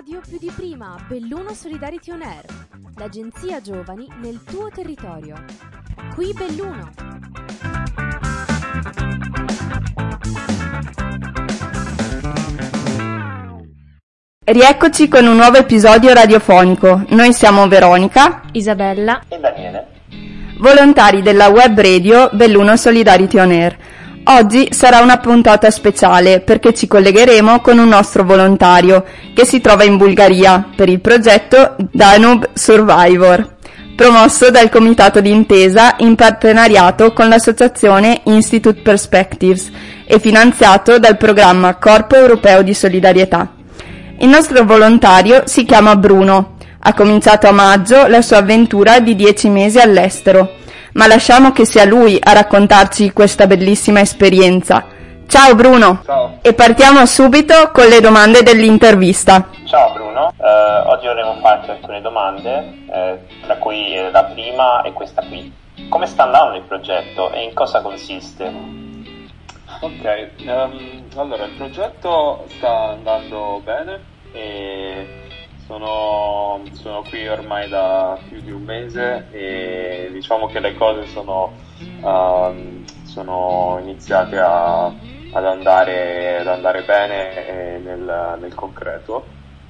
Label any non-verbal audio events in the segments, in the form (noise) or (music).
radio più di prima, Belluno Solidarity On Air, l'agenzia giovani nel tuo territorio. Qui Belluno. Rieccoci con un nuovo episodio radiofonico. Noi siamo Veronica, Isabella e Daniele, volontari della web radio Belluno Solidarity On Air. Oggi sarà una puntata speciale perché ci collegheremo con un nostro volontario che si trova in Bulgaria per il progetto Danube Survivor, promosso dal Comitato d'Intesa in partenariato con l'associazione Institute Perspectives e finanziato dal programma Corpo Europeo di Solidarietà. Il nostro volontario si chiama Bruno. Ha cominciato a maggio la sua avventura di 10 mesi all'estero ma lasciamo che sia lui a raccontarci questa bellissima esperienza. Ciao Bruno! Ciao! E partiamo subito con le domande dell'intervista. Ciao Bruno, eh, oggi avremo fatto alcune domande, eh, tra cui eh, la prima è questa qui. Come sta andando il progetto e in cosa consiste? Ok, um, allora il progetto sta andando bene e sono, sono, qui ormai da più di un mese e diciamo che le cose sono, uh, sono iniziate a, ad, andare, ad, andare, bene nel, nel, concreto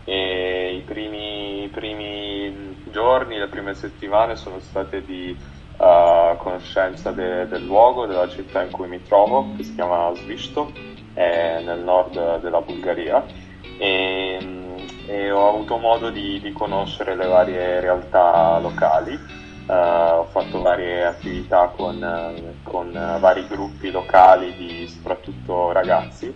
e i primi, i primi, giorni, le prime settimane sono state di uh, conoscenza de, del luogo, della città in cui mi trovo, che si chiama Svisto, nel nord della Bulgaria. E, e ho avuto modo di, di conoscere le varie realtà locali. Uh, ho fatto varie attività con, uh, con uh, vari gruppi locali di soprattutto ragazzi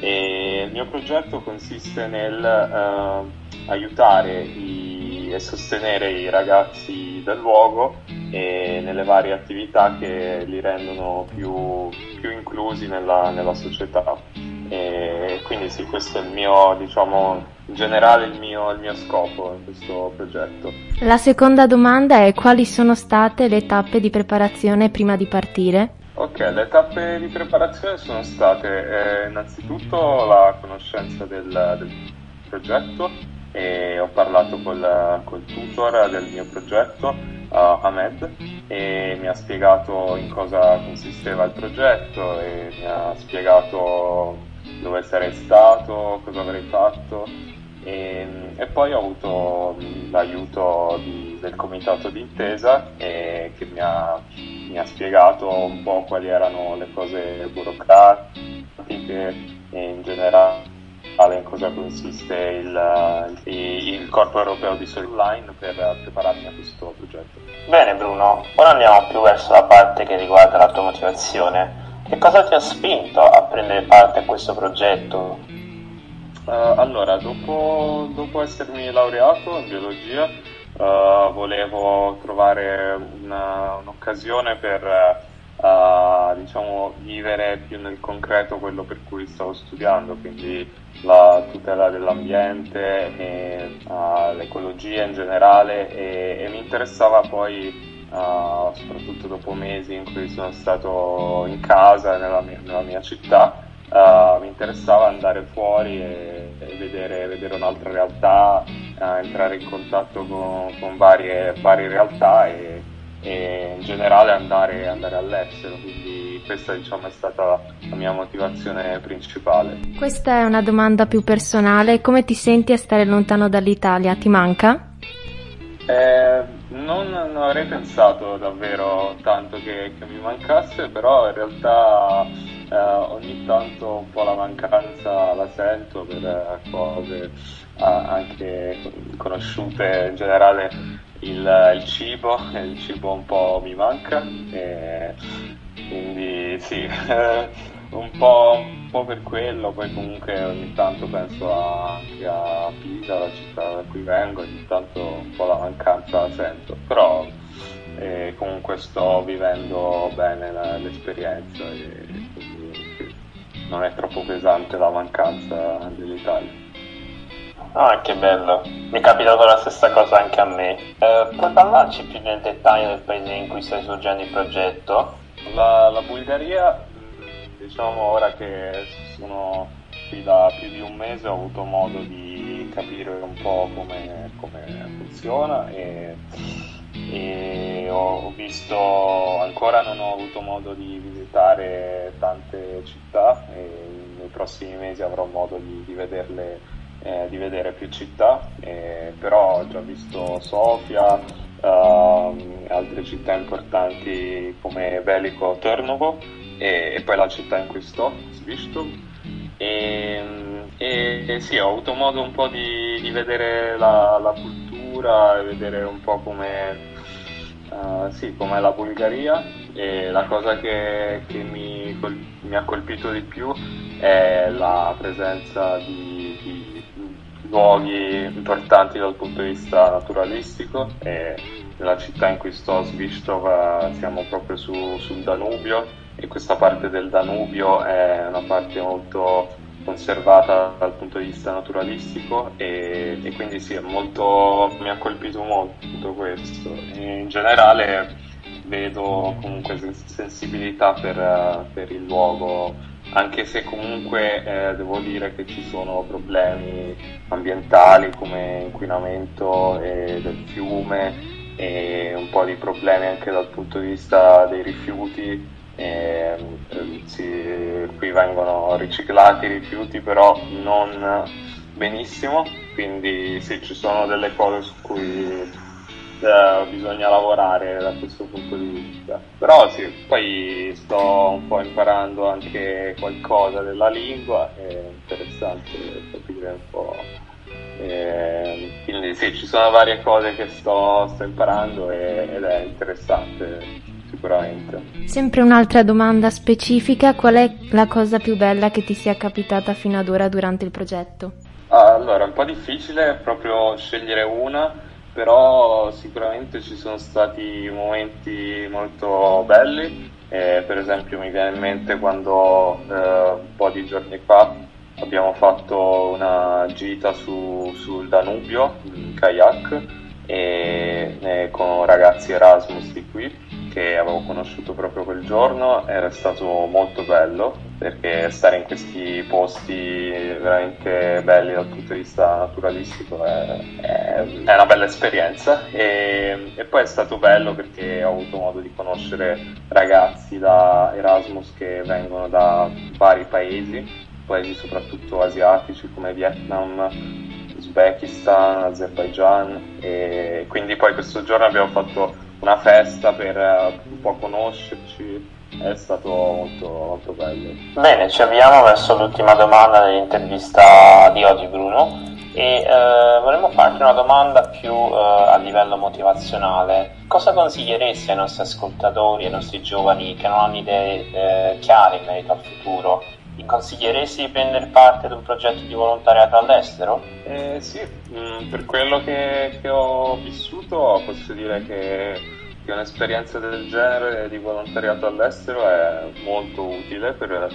e il mio progetto consiste nel aiutare i, e sostenere i ragazzi del luogo e nelle varie attività che li rendono più, più inclusi nella, nella società. E quindi sì, questo è il mio, diciamo, in generale il mio, il mio scopo in questo progetto. La seconda domanda è quali sono state le tappe di preparazione prima di partire? Ok, le tappe di preparazione sono state eh, innanzitutto la conoscenza del, del, progetto e ho parlato col, col tutor del mio progetto, uh, Ahmed, e mi ha spiegato in cosa consisteva il progetto e mi ha spiegato dove sarei stato, cosa avrei fatto e, e poi ho avuto l'aiuto di, del comitato d'intesa eh, che mi ha, mi ha, spiegato un po' quali erano le cose burocratiche e in generale in cosa consiste il, il, il corpo europeo di Solid Online per prepararmi a questo progetto. Bene Bruno, ora andiamo più verso la parte che riguarda la tua motivazione. Che cosa ti ha spinto a prendere parte a questo progetto? Uh, allora, dopo, dopo, essermi laureato in biologia, uh, volevo trovare una, un'occasione per uh, diciamo, vivere più nel concreto quello per cui stavo studiando, quindi la tutela dell'ambiente e l'ecologia in generale e, e mi interessava poi uh, soprattutto dopo mesi in cui sono stato in casa nella mia, nella mia città, uh, mi interessava andare fuori e, e vedere, vedere, un'altra realtà, uh, entrare in contatto con, con varie, varie, realtà e, e in generale andare, andare all'estero. Quindi questa diciamo, è stata la mia motivazione principale. Questa è una domanda più personale. Come ti senti a stare lontano dall'Italia? Ti manca? Eh, non, non, avrei pensato davvero tanto che, che mi mancasse, però in realtà eh, ogni tanto un po' la mancanza la sento per eh, cose eh, anche conosciute in generale il, il, cibo, (laughs) il cibo un po' mi manca, e quindi sì. (laughs) un po', un po', per quello, poi comunque ogni tanto penso anche a Pisa, la città da cui vengo, ogni tanto un po' la mancanza la sento, però eh, comunque sto vivendo bene la, l'esperienza e quindi non è troppo pesante la mancanza dell'Italia. Ah, che bello, mi è capitato la stessa cosa anche a me. Eh, puoi parlarci più nel dettaglio del paese in cui stai svolgendo il progetto? La, la Bulgaria diciamo ora che sono qui da più di un mese ho avuto modo di capire un po' come, come funziona e, e ho, visto, ancora non ho avuto modo di visitare tante città e nei prossimi mesi avrò modo di, di vederle, eh, di vedere più città, eh, però ho già visto Sofia, uh, altre città importanti come Belico Tornovo e, e, poi la città in cui sto, Svistum. E, e, sì, ho avuto modo un po' di, di vedere la, la, cultura e vedere un po' come uh, sì, com'è la Bulgaria. E la cosa che, che mi, mi, ha colpito di più è la presenza di, di luoghi importanti dal punto di vista naturalistico. E nella città in cui sto, Svistov, siamo proprio su, sul Danubio e questa parte del Danubio è una parte molto conservata dal punto di vista naturalistico e, e quindi sì, molto, mi ha colpito molto questo. In generale vedo comunque sensibilità per, per il luogo, anche se comunque eh, devo dire che ci sono problemi ambientali come inquinamento del fiume e un po' di problemi anche dal punto di vista dei rifiuti e, si, ehm, qui vengono riciclati i rifiuti però non benissimo, quindi sì, ci sono delle cose su cui eh, bisogna lavorare da questo punto di vista. Però sì, poi sto un po' imparando anche qualcosa della lingua, è interessante capire un po'. E, quindi sì, ci sono varie cose che sto, sto imparando e, ed è interessante sicuramente. Sempre un'altra domanda specifica, qual è la cosa più bella che ti sia capitata fino ad ora durante il progetto? Ah, allora, è un po' difficile proprio scegliere una, però sicuramente ci sono stati momenti molto belli, eh, per esempio mi viene in mente quando eh, un po' di giorni fa abbiamo fatto una gita su, sul Danubio in kayak e, e con ragazzi Erasmus di qui che avevo conosciuto proprio quel giorno era stato molto bello perché stare in questi posti veramente belli dal punto di vista naturalistico è, è, una bella esperienza. E, e, poi è stato bello perché ho avuto modo di conoscere ragazzi da Erasmus che vengono da vari paesi, paesi soprattutto asiatici come Vietnam, Uzbekistan, Azerbaijan e quindi poi questo giorno abbiamo fatto una festa per uh, un po' conoscerci, è stato molto, molto bello. Bene, ci avviamo verso l'ultima domanda dell'intervista di oggi Bruno e eh, vorremmo farti una domanda più eh, a livello motivazionale. Cosa consiglieresti ai nostri ascoltatori, ai nostri giovani che non hanno idee eh, chiare in merito al futuro? Mi consiglieresti di prendere parte ad un progetto di volontariato all'estero? Eh, sì, mm, per quello che, che, ho vissuto posso dire che, che, un'esperienza del genere di volontariato all'estero è molto utile per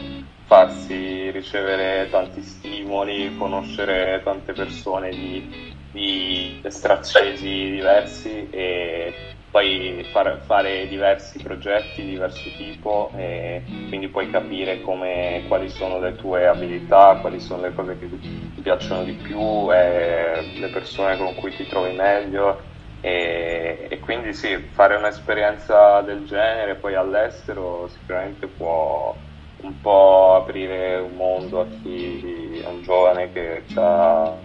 farsi ricevere tanti stimoli, conoscere tante persone di, di estrazioni diversi e poi far, fare diversi progetti di diverso tipo e quindi puoi capire come, quali sono le tue abilità, quali sono le cose che ti piacciono di più, le persone con cui ti trovi meglio e, e, quindi sì, fare un'esperienza del genere poi all'estero sicuramente può un po' aprire un mondo a chi è un giovane che sa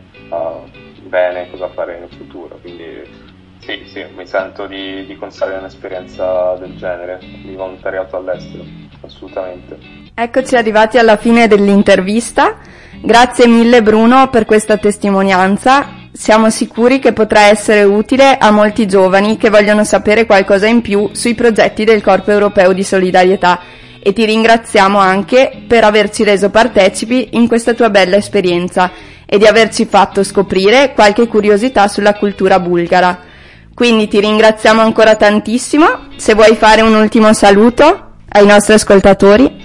bene cosa fare nel futuro. Quindi sì, sì, mi sento di, di consigliare un'esperienza del genere, di volontariato all'estero, assolutamente. Eccoci arrivati alla fine dell'intervista. Grazie mille Bruno per questa testimonianza. Siamo sicuri che potrà essere utile a molti giovani che vogliono sapere qualcosa in più sui progetti del Corpo Europeo di Solidarietà e ti ringraziamo anche per averci reso partecipi in questa tua bella esperienza e di averci fatto scoprire qualche curiosità sulla cultura bulgara. Quindi ti ringraziamo ancora tantissimo. Se vuoi fare un ultimo saluto ai nostri ascoltatori.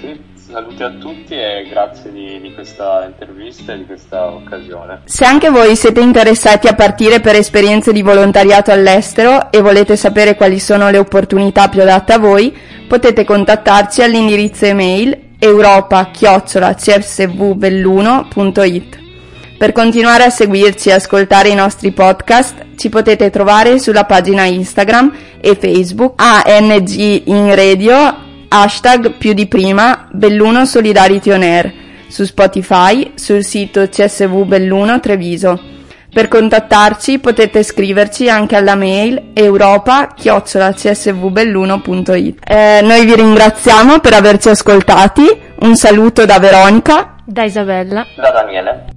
Saluti a tutti e grazie di, di, questa intervista e di questa occasione. Se anche voi siete interessati a partire per esperienze di volontariato all'estero e volete sapere quali sono le opportunità più adatte a voi, potete contattarci all'indirizzo email europa-csvbelluno.it. Per continuare a seguirci e ascoltare i nostri podcast ci potete trovare sulla pagina Instagram e Facebook ANG in radio hashtag più di prima Belluno Solidarity On Air su Spotify, sul sito CSV Belluno Treviso. Per contattarci potete scriverci anche alla mail europa-csvbelluno.it. Eh, noi vi ringraziamo per averci ascoltati, un saluto da Veronica, Da Isabella. Da Daniele.